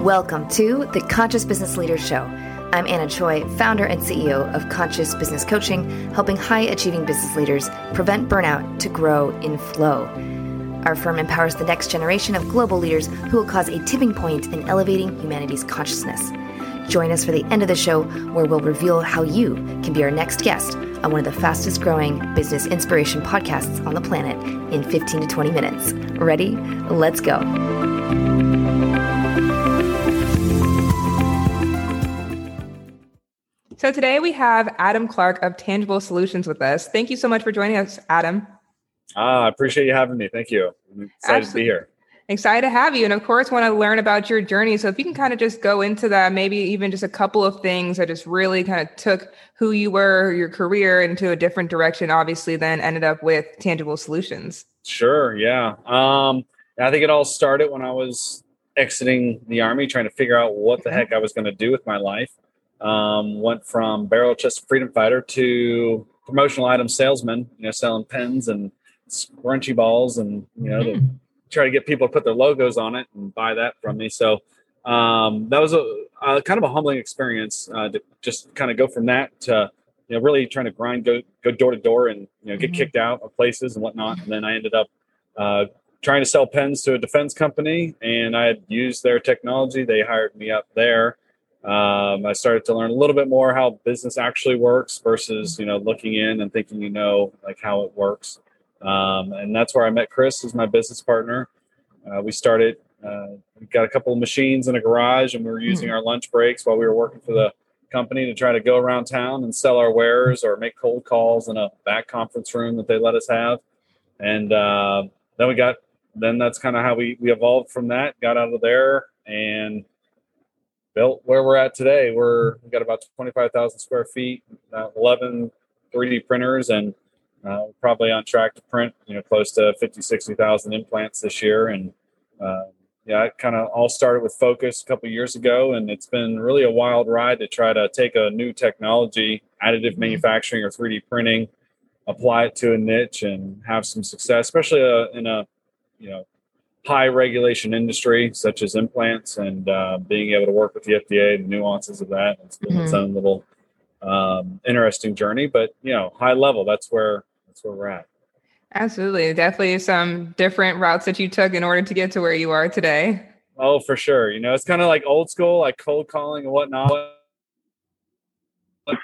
Welcome to the Conscious Business Leaders Show. I'm Anna Choi, founder and CEO of Conscious Business Coaching, helping high achieving business leaders prevent burnout to grow in flow. Our firm empowers the next generation of global leaders who will cause a tipping point in elevating humanity's consciousness. Join us for the end of the show, where we'll reveal how you can be our next guest on one of the fastest growing business inspiration podcasts on the planet in 15 to 20 minutes. Ready? Let's go. So today we have Adam Clark of Tangible Solutions with us. Thank you so much for joining us, Adam. Ah, I appreciate you having me. Thank you. I'm excited Absolutely. to be here. Excited to have you. And of course, want to learn about your journey. So if you can kind of just go into that, maybe even just a couple of things that just really kind of took who you were, your career into a different direction, obviously, then ended up with tangible solutions. Sure. Yeah. Um, I think it all started when I was exiting the army, trying to figure out what the heck I was going to do with my life. Um, went from barrel chest freedom fighter to promotional item salesman, you know, selling pens and scrunchy balls and, you know, mm-hmm try to get people to put their logos on it and buy that from me. So um, that was a, a, kind of a humbling experience uh, to just kind of go from that to you know really trying to grind, go go door to door, and you know get mm-hmm. kicked out of places and whatnot. And then I ended up uh, trying to sell pens to a defense company, and I had used their technology. They hired me up there. Um, I started to learn a little bit more how business actually works versus you know looking in and thinking you know like how it works. Um, and that's where I met Chris as my business partner. Uh, we started, uh, we got a couple of machines in a garage and we were using mm-hmm. our lunch breaks while we were working for the company to try to go around town and sell our wares or make cold calls in a back conference room that they let us have. And uh, then we got, then that's kind of how we, we evolved from that, got out of there and built where we're at today. We're, we got about 25,000 square feet, 11 3D printers and uh, probably on track to print, you know, close to 50, 60,000 implants this year. And uh, yeah, it kind of all started with Focus a couple years ago, and it's been really a wild ride to try to take a new technology, additive mm-hmm. manufacturing or 3D printing, apply it to a niche, and have some success, especially uh, in a you know high regulation industry such as implants, and uh, being able to work with the FDA, the nuances of that. It's been mm-hmm. its own little um, interesting journey, but you know, high level, that's where that's where we're at. Absolutely. Definitely some different routes that you took in order to get to where you are today. Oh, for sure. You know, it's kind of like old school, like cold calling and whatnot.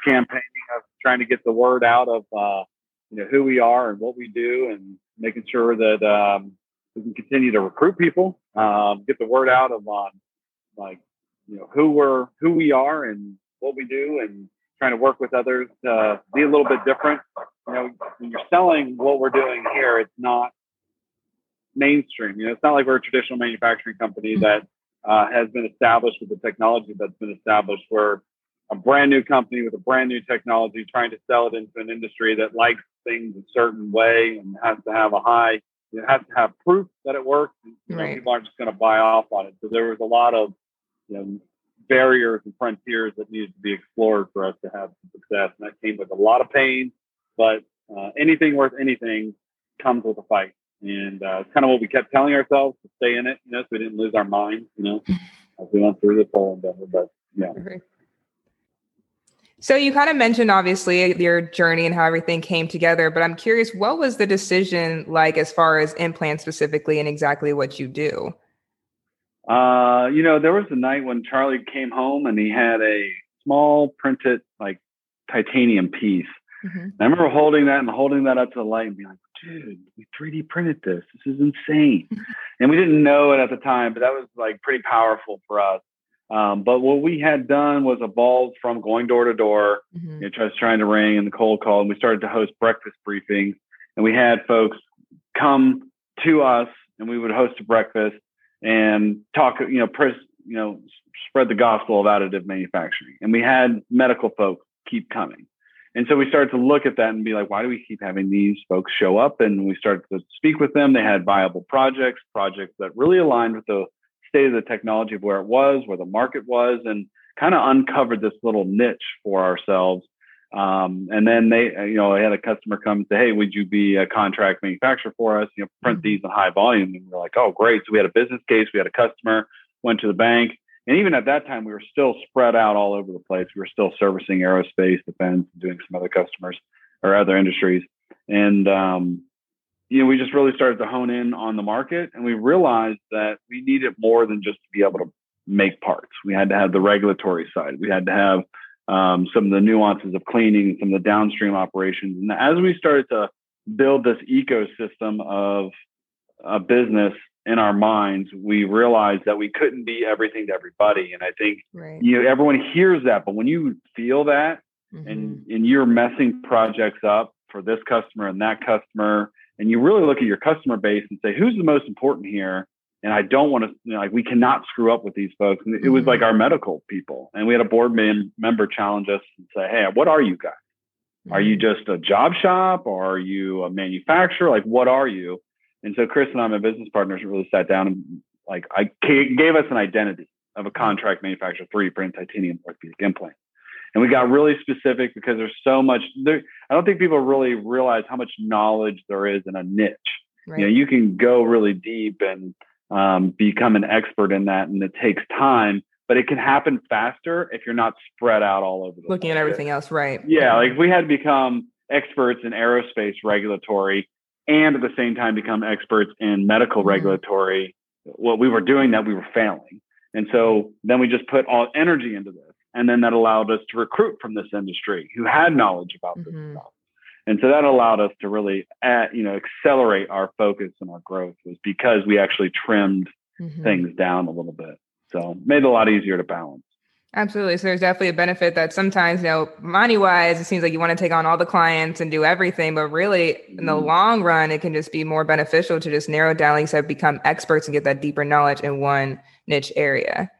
Campaigning of trying to get the word out of, uh, you know, who we are and what we do and making sure that um, we can continue to recruit people, um, get the word out of, um, like, you know, who we're, who we are and what we do and trying to work with others to be a little bit different. You know, when you're selling what we're doing here, it's not mainstream. You know, it's not like we're a traditional manufacturing company mm-hmm. that uh, has been established with the technology that's been established. We're a brand new company with a brand new technology trying to sell it into an industry that likes things a certain way and has to have a high, it has to have proof that it works. You know, right. people aren't just going to buy off on it. So there was a lot of, you know, barriers and frontiers that needed to be explored for us to have success. And that came with a lot of pain, but uh, anything worth anything comes with a fight. And uh, it's kind of what we kept telling ourselves to stay in it, you know, so we didn't lose our minds, you know, as we went through this whole endeavor. But yeah. So you kind of mentioned obviously your journey and how everything came together, but I'm curious, what was the decision like as far as implants specifically and exactly what you do? Uh, you know, there was a night when Charlie came home and he had a small printed like titanium piece. Mm-hmm. I remember holding that and holding that up to the light and being like, dude, we 3D printed this. This is insane. and we didn't know it at the time, but that was like pretty powerful for us. Um, but what we had done was evolved from going door to door, mm-hmm. you know, just trying to ring and the cold call. And we started to host breakfast briefings and we had folks come to us and we would host a breakfast and talk, you know, press, you know, spread the gospel of additive manufacturing. And we had medical folks keep coming. And so we started to look at that and be like, why do we keep having these folks show up? And we started to speak with them. They had viable projects, projects that really aligned with the state of the technology of where it was, where the market was, and kind of uncovered this little niche for ourselves um, and then they, you know, I had a customer come and say, "Hey, would you be a contract manufacturer for us? You know, print mm-hmm. these in high volume." And we're like, "Oh, great!" So we had a business case, we had a customer, went to the bank, And even at that time, we were still spread out all over the place. We were still servicing aerospace, defense, doing some other customers or other industries. And, um, you know, we just really started to hone in on the market and we realized that we needed more than just to be able to make parts. We had to have the regulatory side. We had to have um, some of the nuances of cleaning, some of the downstream operations. And as we started to build this ecosystem of a business in our minds, we realized that we couldn't be everything to everybody. And I think right. you know everyone hears that, but when you feel that mm-hmm. and and you're messing projects up for this customer and that customer, and you really look at your customer base and say, who's the most important here? And I don't want to, you know, like, we cannot screw up with these folks. And it mm-hmm. was like mm-hmm. our medical people. And we had a board man, member challenge us and say, hey, what are you guys? Mm-hmm. Are you mm-hmm. just a job shop or are you a manufacturer? Like, what are you? And so Chris and I, my business partners, really sat down and like I gave us an identity of a contract manufacturer, 3D print titanium orthopedic implant. And we got really specific because there's so much there. I don't think people really realize how much knowledge there is in a niche. Right. You know, you can go really deep and um, become an expert in that, and it takes time. But it can happen faster if you're not spread out all over. The Looking at everything else, right? Yeah, like if we had become experts in aerospace regulatory, and at the same time become experts in medical mm-hmm. regulatory. What we were doing that we were failing, and so then we just put all energy into this, and then that allowed us to recruit from this industry who had knowledge about this mm-hmm. stuff. And so that allowed us to really, add, you know, accelerate our focus and our growth was because we actually trimmed mm-hmm. things down a little bit. So made it a lot easier to balance. Absolutely. So there's definitely a benefit that sometimes, you know, money wise, it seems like you want to take on all the clients and do everything, but really in the mm-hmm. long run, it can just be more beneficial to just narrow down, like you said, become experts and get that deeper knowledge in one niche area.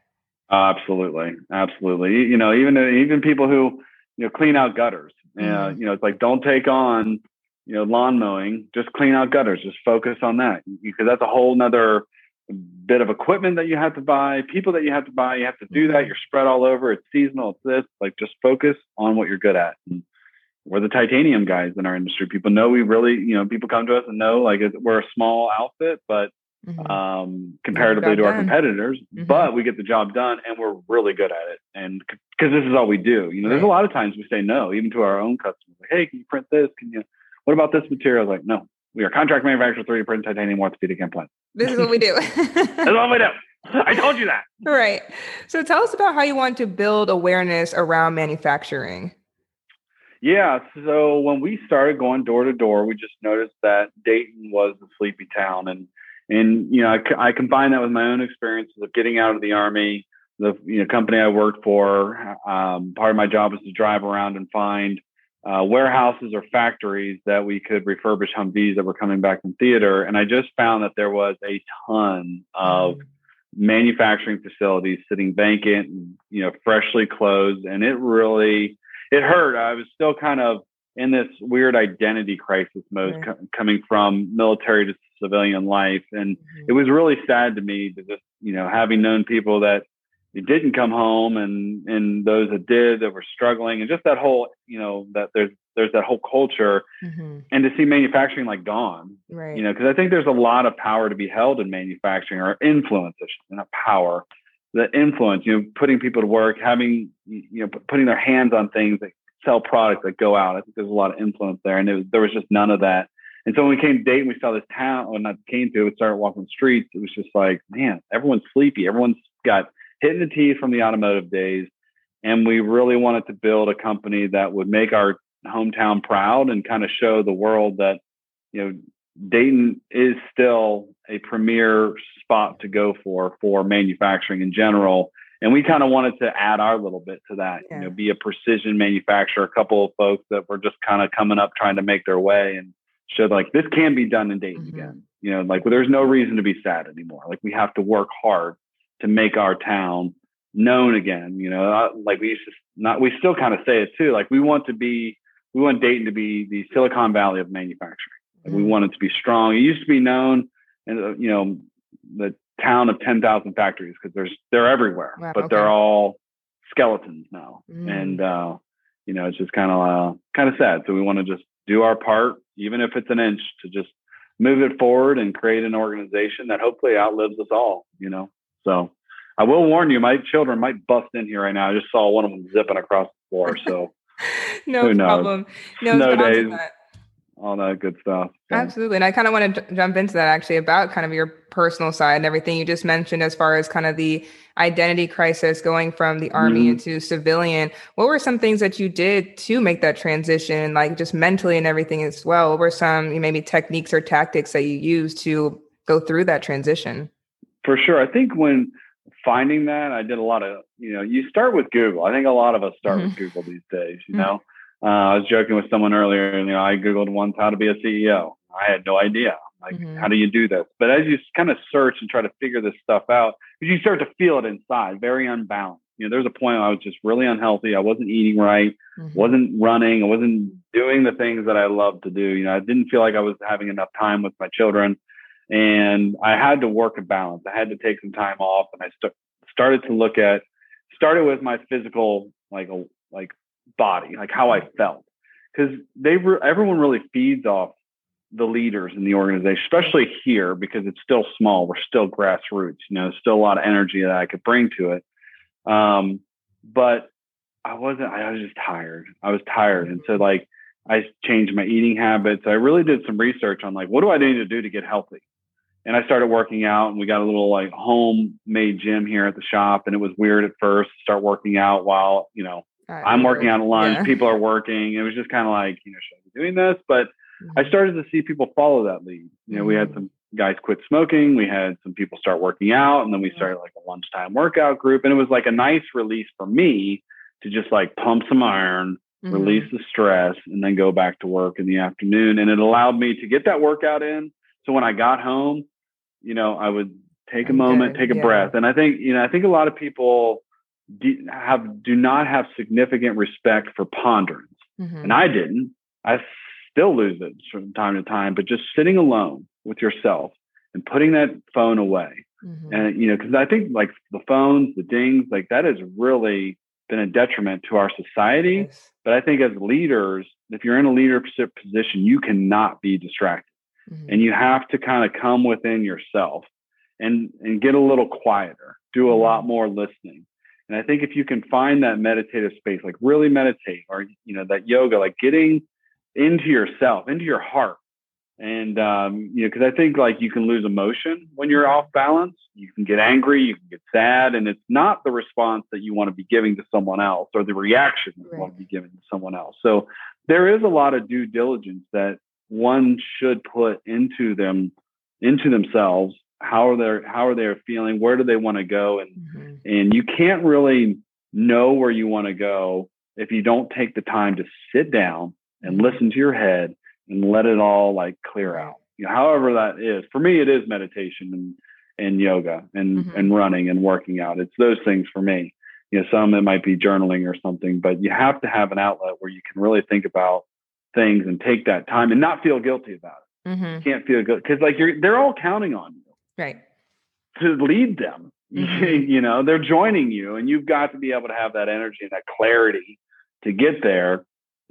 Absolutely. Absolutely. You know, even, even people who, you know, clean out gutters, Mm-hmm. you know, it's like don't take on, you know, lawn mowing. Just clean out gutters. Just focus on that because that's a whole nother bit of equipment that you have to buy, people that you have to buy. You have to do that. Mm-hmm. You're spread all over. It's seasonal. It's this. Like just focus on what you're good at. And we're the titanium guys in our industry. People know we really, you know, people come to us and know like we're a small outfit, but mm-hmm. um, comparatively to our done. competitors, mm-hmm. but we get the job done and we're really good at it. And because this is all we do, you know, there's a lot of times we say no, even to our own customers. Like, hey, can you print this? Can you? What about this material? Like, no, we are contract manufacturer, 3D print titanium orthopedic implant. This is what we do. That's what we do. I told you that. Right. So tell us about how you want to build awareness around manufacturing. Yeah. So when we started going door to door, we just noticed that Dayton was a sleepy town. And and you know I, I combine that with my own experiences of getting out of the army the you know company i worked for um, part of my job was to drive around and find uh, warehouses or factories that we could refurbish humvees that were coming back from theater. And i just found that there was a ton of mm. manufacturing facilities sitting vacant you know freshly closed. And it really it hurt. I was still kind of in this weird identity crisis mode co- coming from military to civilian life and mm-hmm. it was really sad to me to just you know having known people that didn't come home and and those that did that were struggling and just that whole you know that there's there's that whole culture mm-hmm. and to see manufacturing like gone right you know because i think there's a lot of power to be held in manufacturing or influence not power the influence you know putting people to work having you know putting their hands on things that sell products that go out. I think there's a lot of influence there, and was, there was just none of that. And so when we came to Dayton, we saw this town, or not came to, it, we started walking the streets. It was just like, man, everyone's sleepy. Everyone's got hit in the teeth from the automotive days. And we really wanted to build a company that would make our hometown proud and kind of show the world that, you know, Dayton is still a premier spot to go for for manufacturing in general and we kind of wanted to add our little bit to that yeah. you know be a precision manufacturer a couple of folks that were just kind of coming up trying to make their way and show like this can be done in Dayton mm-hmm. again you know like well, there's no reason to be sad anymore like we have to work hard to make our town known again you know uh, like we used to not we still kind of say it too like we want to be we want Dayton to be the Silicon Valley of manufacturing mm-hmm. we want it to be strong it used to be known and uh, you know the town of 10,000 factories because there's they're everywhere, wow, but okay. they're all skeletons now. Mm. And uh, you know, it's just kind of uh, kind of sad. So we want to just do our part, even if it's an inch, to just move it forward and create an organization that hopefully outlives us all. You know, so I will warn you, my children might bust in here right now. I just saw one of them zipping across the floor. So no problem. No, no days all that good stuff. So. Absolutely. And I kind of want to j- jump into that actually about kind of your personal side and everything you just mentioned as far as kind of the identity crisis going from the army mm-hmm. into civilian. What were some things that you did to make that transition, like just mentally and everything as well? What were some maybe techniques or tactics that you used to go through that transition? For sure. I think when finding that, I did a lot of, you know, you start with Google. I think a lot of us start mm-hmm. with Google these days, you mm-hmm. know. Uh, I was joking with someone earlier, and you know, I googled once how to be a CEO. I had no idea. Like, mm-hmm. how do you do this? But as you kind of search and try to figure this stuff out, you start to feel it inside, very unbalanced. You know, there's a point I was just really unhealthy. I wasn't eating right, mm-hmm. wasn't running, I wasn't doing the things that I love to do. You know, I didn't feel like I was having enough time with my children, and I had to work a balance. I had to take some time off, and I st- started to look at started with my physical like like body, like how I felt, because they re- everyone really feeds off the leaders in the organization, especially here because it's still small. We're still grassroots. You know, there's still a lot of energy that I could bring to it. Um, but I wasn't. I was just tired. I was tired, and so like I changed my eating habits. I really did some research on like what do I need to do to get healthy. And I started working out, and we got a little like homemade gym here at the shop. And it was weird at first to start working out while you know I'm working on lunch. Yeah. People are working. It was just kind of like, you know, should I be doing this? But mm-hmm. I started to see people follow that lead. You know, we had mm-hmm. some guys quit smoking. We had some people start working out, and then we started like a lunchtime workout group. And it was like a nice release for me to just like pump some iron, mm-hmm. release the stress, and then go back to work in the afternoon. And it allowed me to get that workout in. So when I got home, you know, I would take a moment, take a yeah. breath. And I think, you know, I think a lot of people do, have do not have significant respect for ponderance, mm-hmm. and I didn't. I still lose it from time to time. But just sitting alone with yourself and putting that phone away, mm-hmm. and you know, because I think like the phones, the dings, like that has really been a detriment to our society. Yes. But I think as leaders, if you're in a leadership position, you cannot be distracted, mm-hmm. and you have to kind of come within yourself and and get a little quieter, do a mm-hmm. lot more listening and I think if you can find that meditative space, like really meditate or, you know, that yoga, like getting into yourself, into your heart. And, um, you know, cause I think like you can lose emotion when you're off balance. You can get angry, you can get sad, and it's not the response that you want to be giving to someone else or the reaction that right. you want to be giving to someone else. So there is a lot of due diligence that one should put into them, into themselves how are they how are they feeling where do they want to go and mm-hmm. and you can't really know where you want to go if you don't take the time to sit down and mm-hmm. listen to your head and let it all like clear out you know, however that is for me it is meditation and and yoga and mm-hmm. and running and working out it's those things for me you know some it might be journaling or something but you have to have an outlet where you can really think about things and take that time and not feel guilty about it mm-hmm. can't feel good because like you're they're all counting on you right to lead them mm-hmm. you know they're joining you and you've got to be able to have that energy and that clarity to get there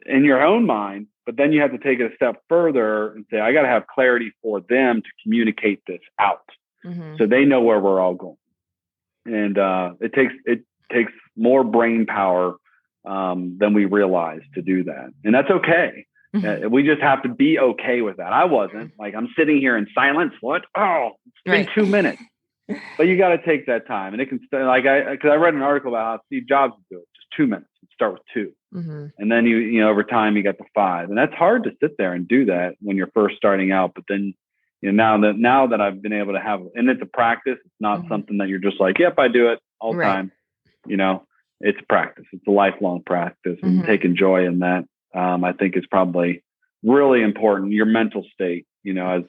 in your own mind but then you have to take it a step further and say i got to have clarity for them to communicate this out mm-hmm. so they know where we're all going and uh, it takes it takes more brain power um, than we realize to do that and that's okay Mm-hmm. Uh, we just have to be okay with that. I wasn't like I'm sitting here in silence. What? Oh, it's been two minutes. but you got to take that time, and it can like I because I read an article about how Steve Jobs would do it. Just two minutes. Start with 2 mm-hmm. and then you you know over time you get to five, and that's hard to sit there and do that when you're first starting out. But then you know now that now that I've been able to have and it's a practice. It's not mm-hmm. something that you're just like, yep, I do it all the right. time. You know, it's practice. It's a lifelong practice, and mm-hmm. taking joy in that um, I think is probably really important. Your mental state, you know, as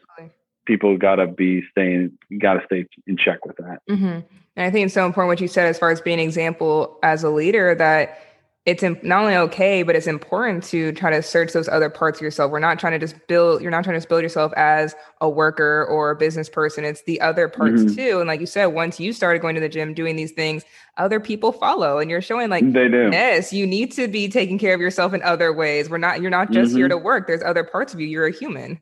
people got to be staying, got to stay in check with that. Mm-hmm. And I think it's so important what you said as far as being an example as a leader that it's not only okay, but it's important to try to search those other parts of yourself. We're not trying to just build, you're not trying to just build yourself as a worker or a business person. It's the other parts mm-hmm. too. And like you said, once you started going to the gym, doing these things, other people follow and you're showing like, they do. yes, you need to be taking care of yourself in other ways. We're not, you're not just mm-hmm. here to work. There's other parts of you. You're a human.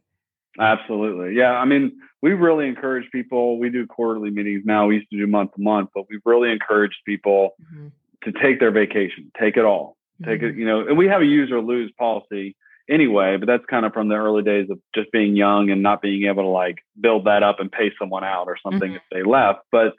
Absolutely. Yeah. I mean, we really encourage people. We do quarterly meetings now. We used to do month to month, but we've really encouraged people mm-hmm. to take their vacation, take it all, take mm-hmm. it, you know, and we have a use or lose policy anyway, but that's kind of from the early days of just being young and not being able to like build that up and pay someone out or something mm-hmm. if they left. But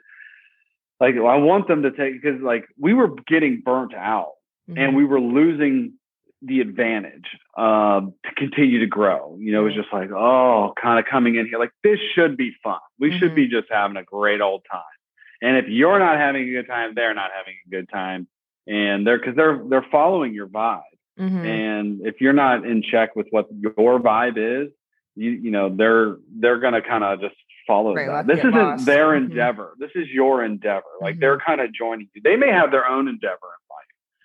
like, I want them to take, because like we were getting burnt out and mm-hmm. we were losing the advantage um, to continue to grow. You know, it was just like, oh, kind of coming in here, like this should be fun. We mm-hmm. should be just having a great old time. And if you're not having a good time, they're not having a good time, and they're because they're they're following your vibe. Mm-hmm. And if you're not in check with what your vibe is, you you know they're they're gonna kind of just follow right, that. This isn't lost. their mm-hmm. endeavor. This is your endeavor. Like they're mm-hmm. kind of joining you. They may have their own endeavor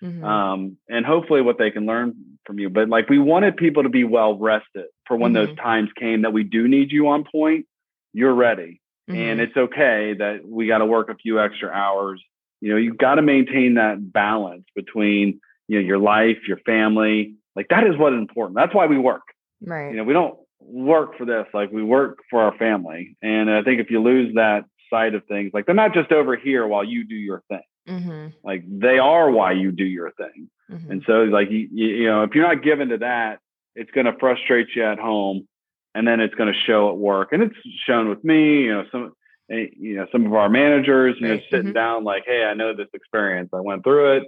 Mm-hmm. Um, and hopefully what they can learn from you. But like we wanted people to be well rested for when mm-hmm. those times came that we do need you on point, you're ready. Mm-hmm. And it's okay that we got to work a few extra hours. You know, you've got to maintain that balance between, you know, your life, your family. Like that is what is important. That's why we work. Right. You know, we don't work for this. Like we work for our family. And I think if you lose that side of things, like they're not just over here while you do your thing. Mm-hmm. Like they are why you do your thing. Mm-hmm. And so like you, you know, if you're not given to that, it's going to frustrate you at home and then it's going to show at work. And it's shown with me, you know, some eh, you know, some of our managers, you know, sitting mm-hmm. down like, "Hey, I know this experience. I went through it.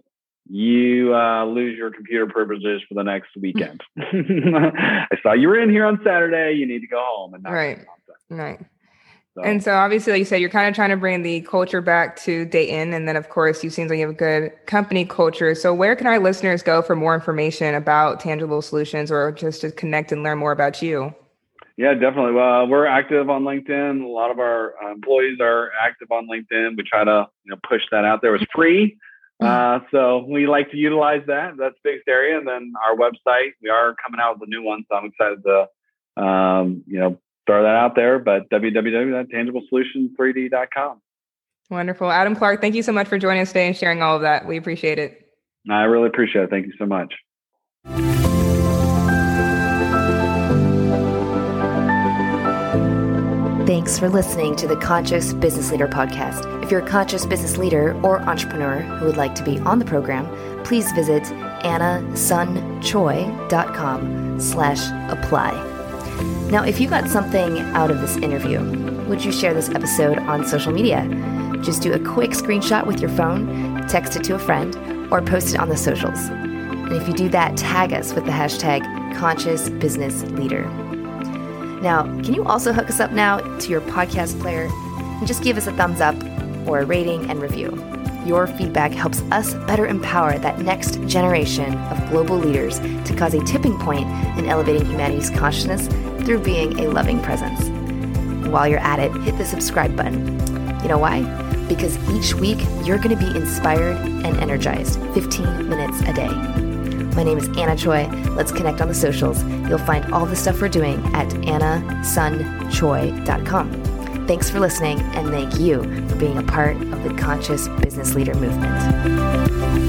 You uh, lose your computer privileges for the next weekend. I saw you were in here on Saturday. You need to go home and not right, right." So. And so obviously, like you said, you're kind of trying to bring the culture back to Dayton. And then of course you seem like you have a good company culture. So where can our listeners go for more information about tangible solutions or just to connect and learn more about you? Yeah, definitely. Well, we're active on LinkedIn. A lot of our uh, employees are active on LinkedIn. We try to you know push that out there. It's free. Uh, so we like to utilize that. That's the biggest area. And then our website, we are coming out with a new one. So I'm excited to, um, you know, throw that out there, but www.tangiblesolutions3d.com. Wonderful. Adam Clark, thank you so much for joining us today and sharing all of that. We appreciate it. I really appreciate it. Thank you so much. Thanks for listening to the Conscious Business Leader podcast. If you're a conscious business leader or entrepreneur who would like to be on the program, please visit annasunchoi.com slash apply. Now, if you got something out of this interview, would you share this episode on social media? Just do a quick screenshot with your phone, text it to a friend, or post it on the socials. And if you do that, tag us with the hashtag Conscious Business Leader. Now, can you also hook us up now to your podcast player and just give us a thumbs up or a rating and review? Your feedback helps us better empower that next generation of global leaders to cause a tipping point in elevating humanity's consciousness through being a loving presence. while you're at it, hit the subscribe button. You know why? Because each week you're going to be inspired and energized 15 minutes a day. My name is Anna Choi. Let's connect on the socials. You'll find all the stuff we're doing at annasunchoi.com. Thanks for listening, and thank you for being a part of the Conscious Business Leader movement.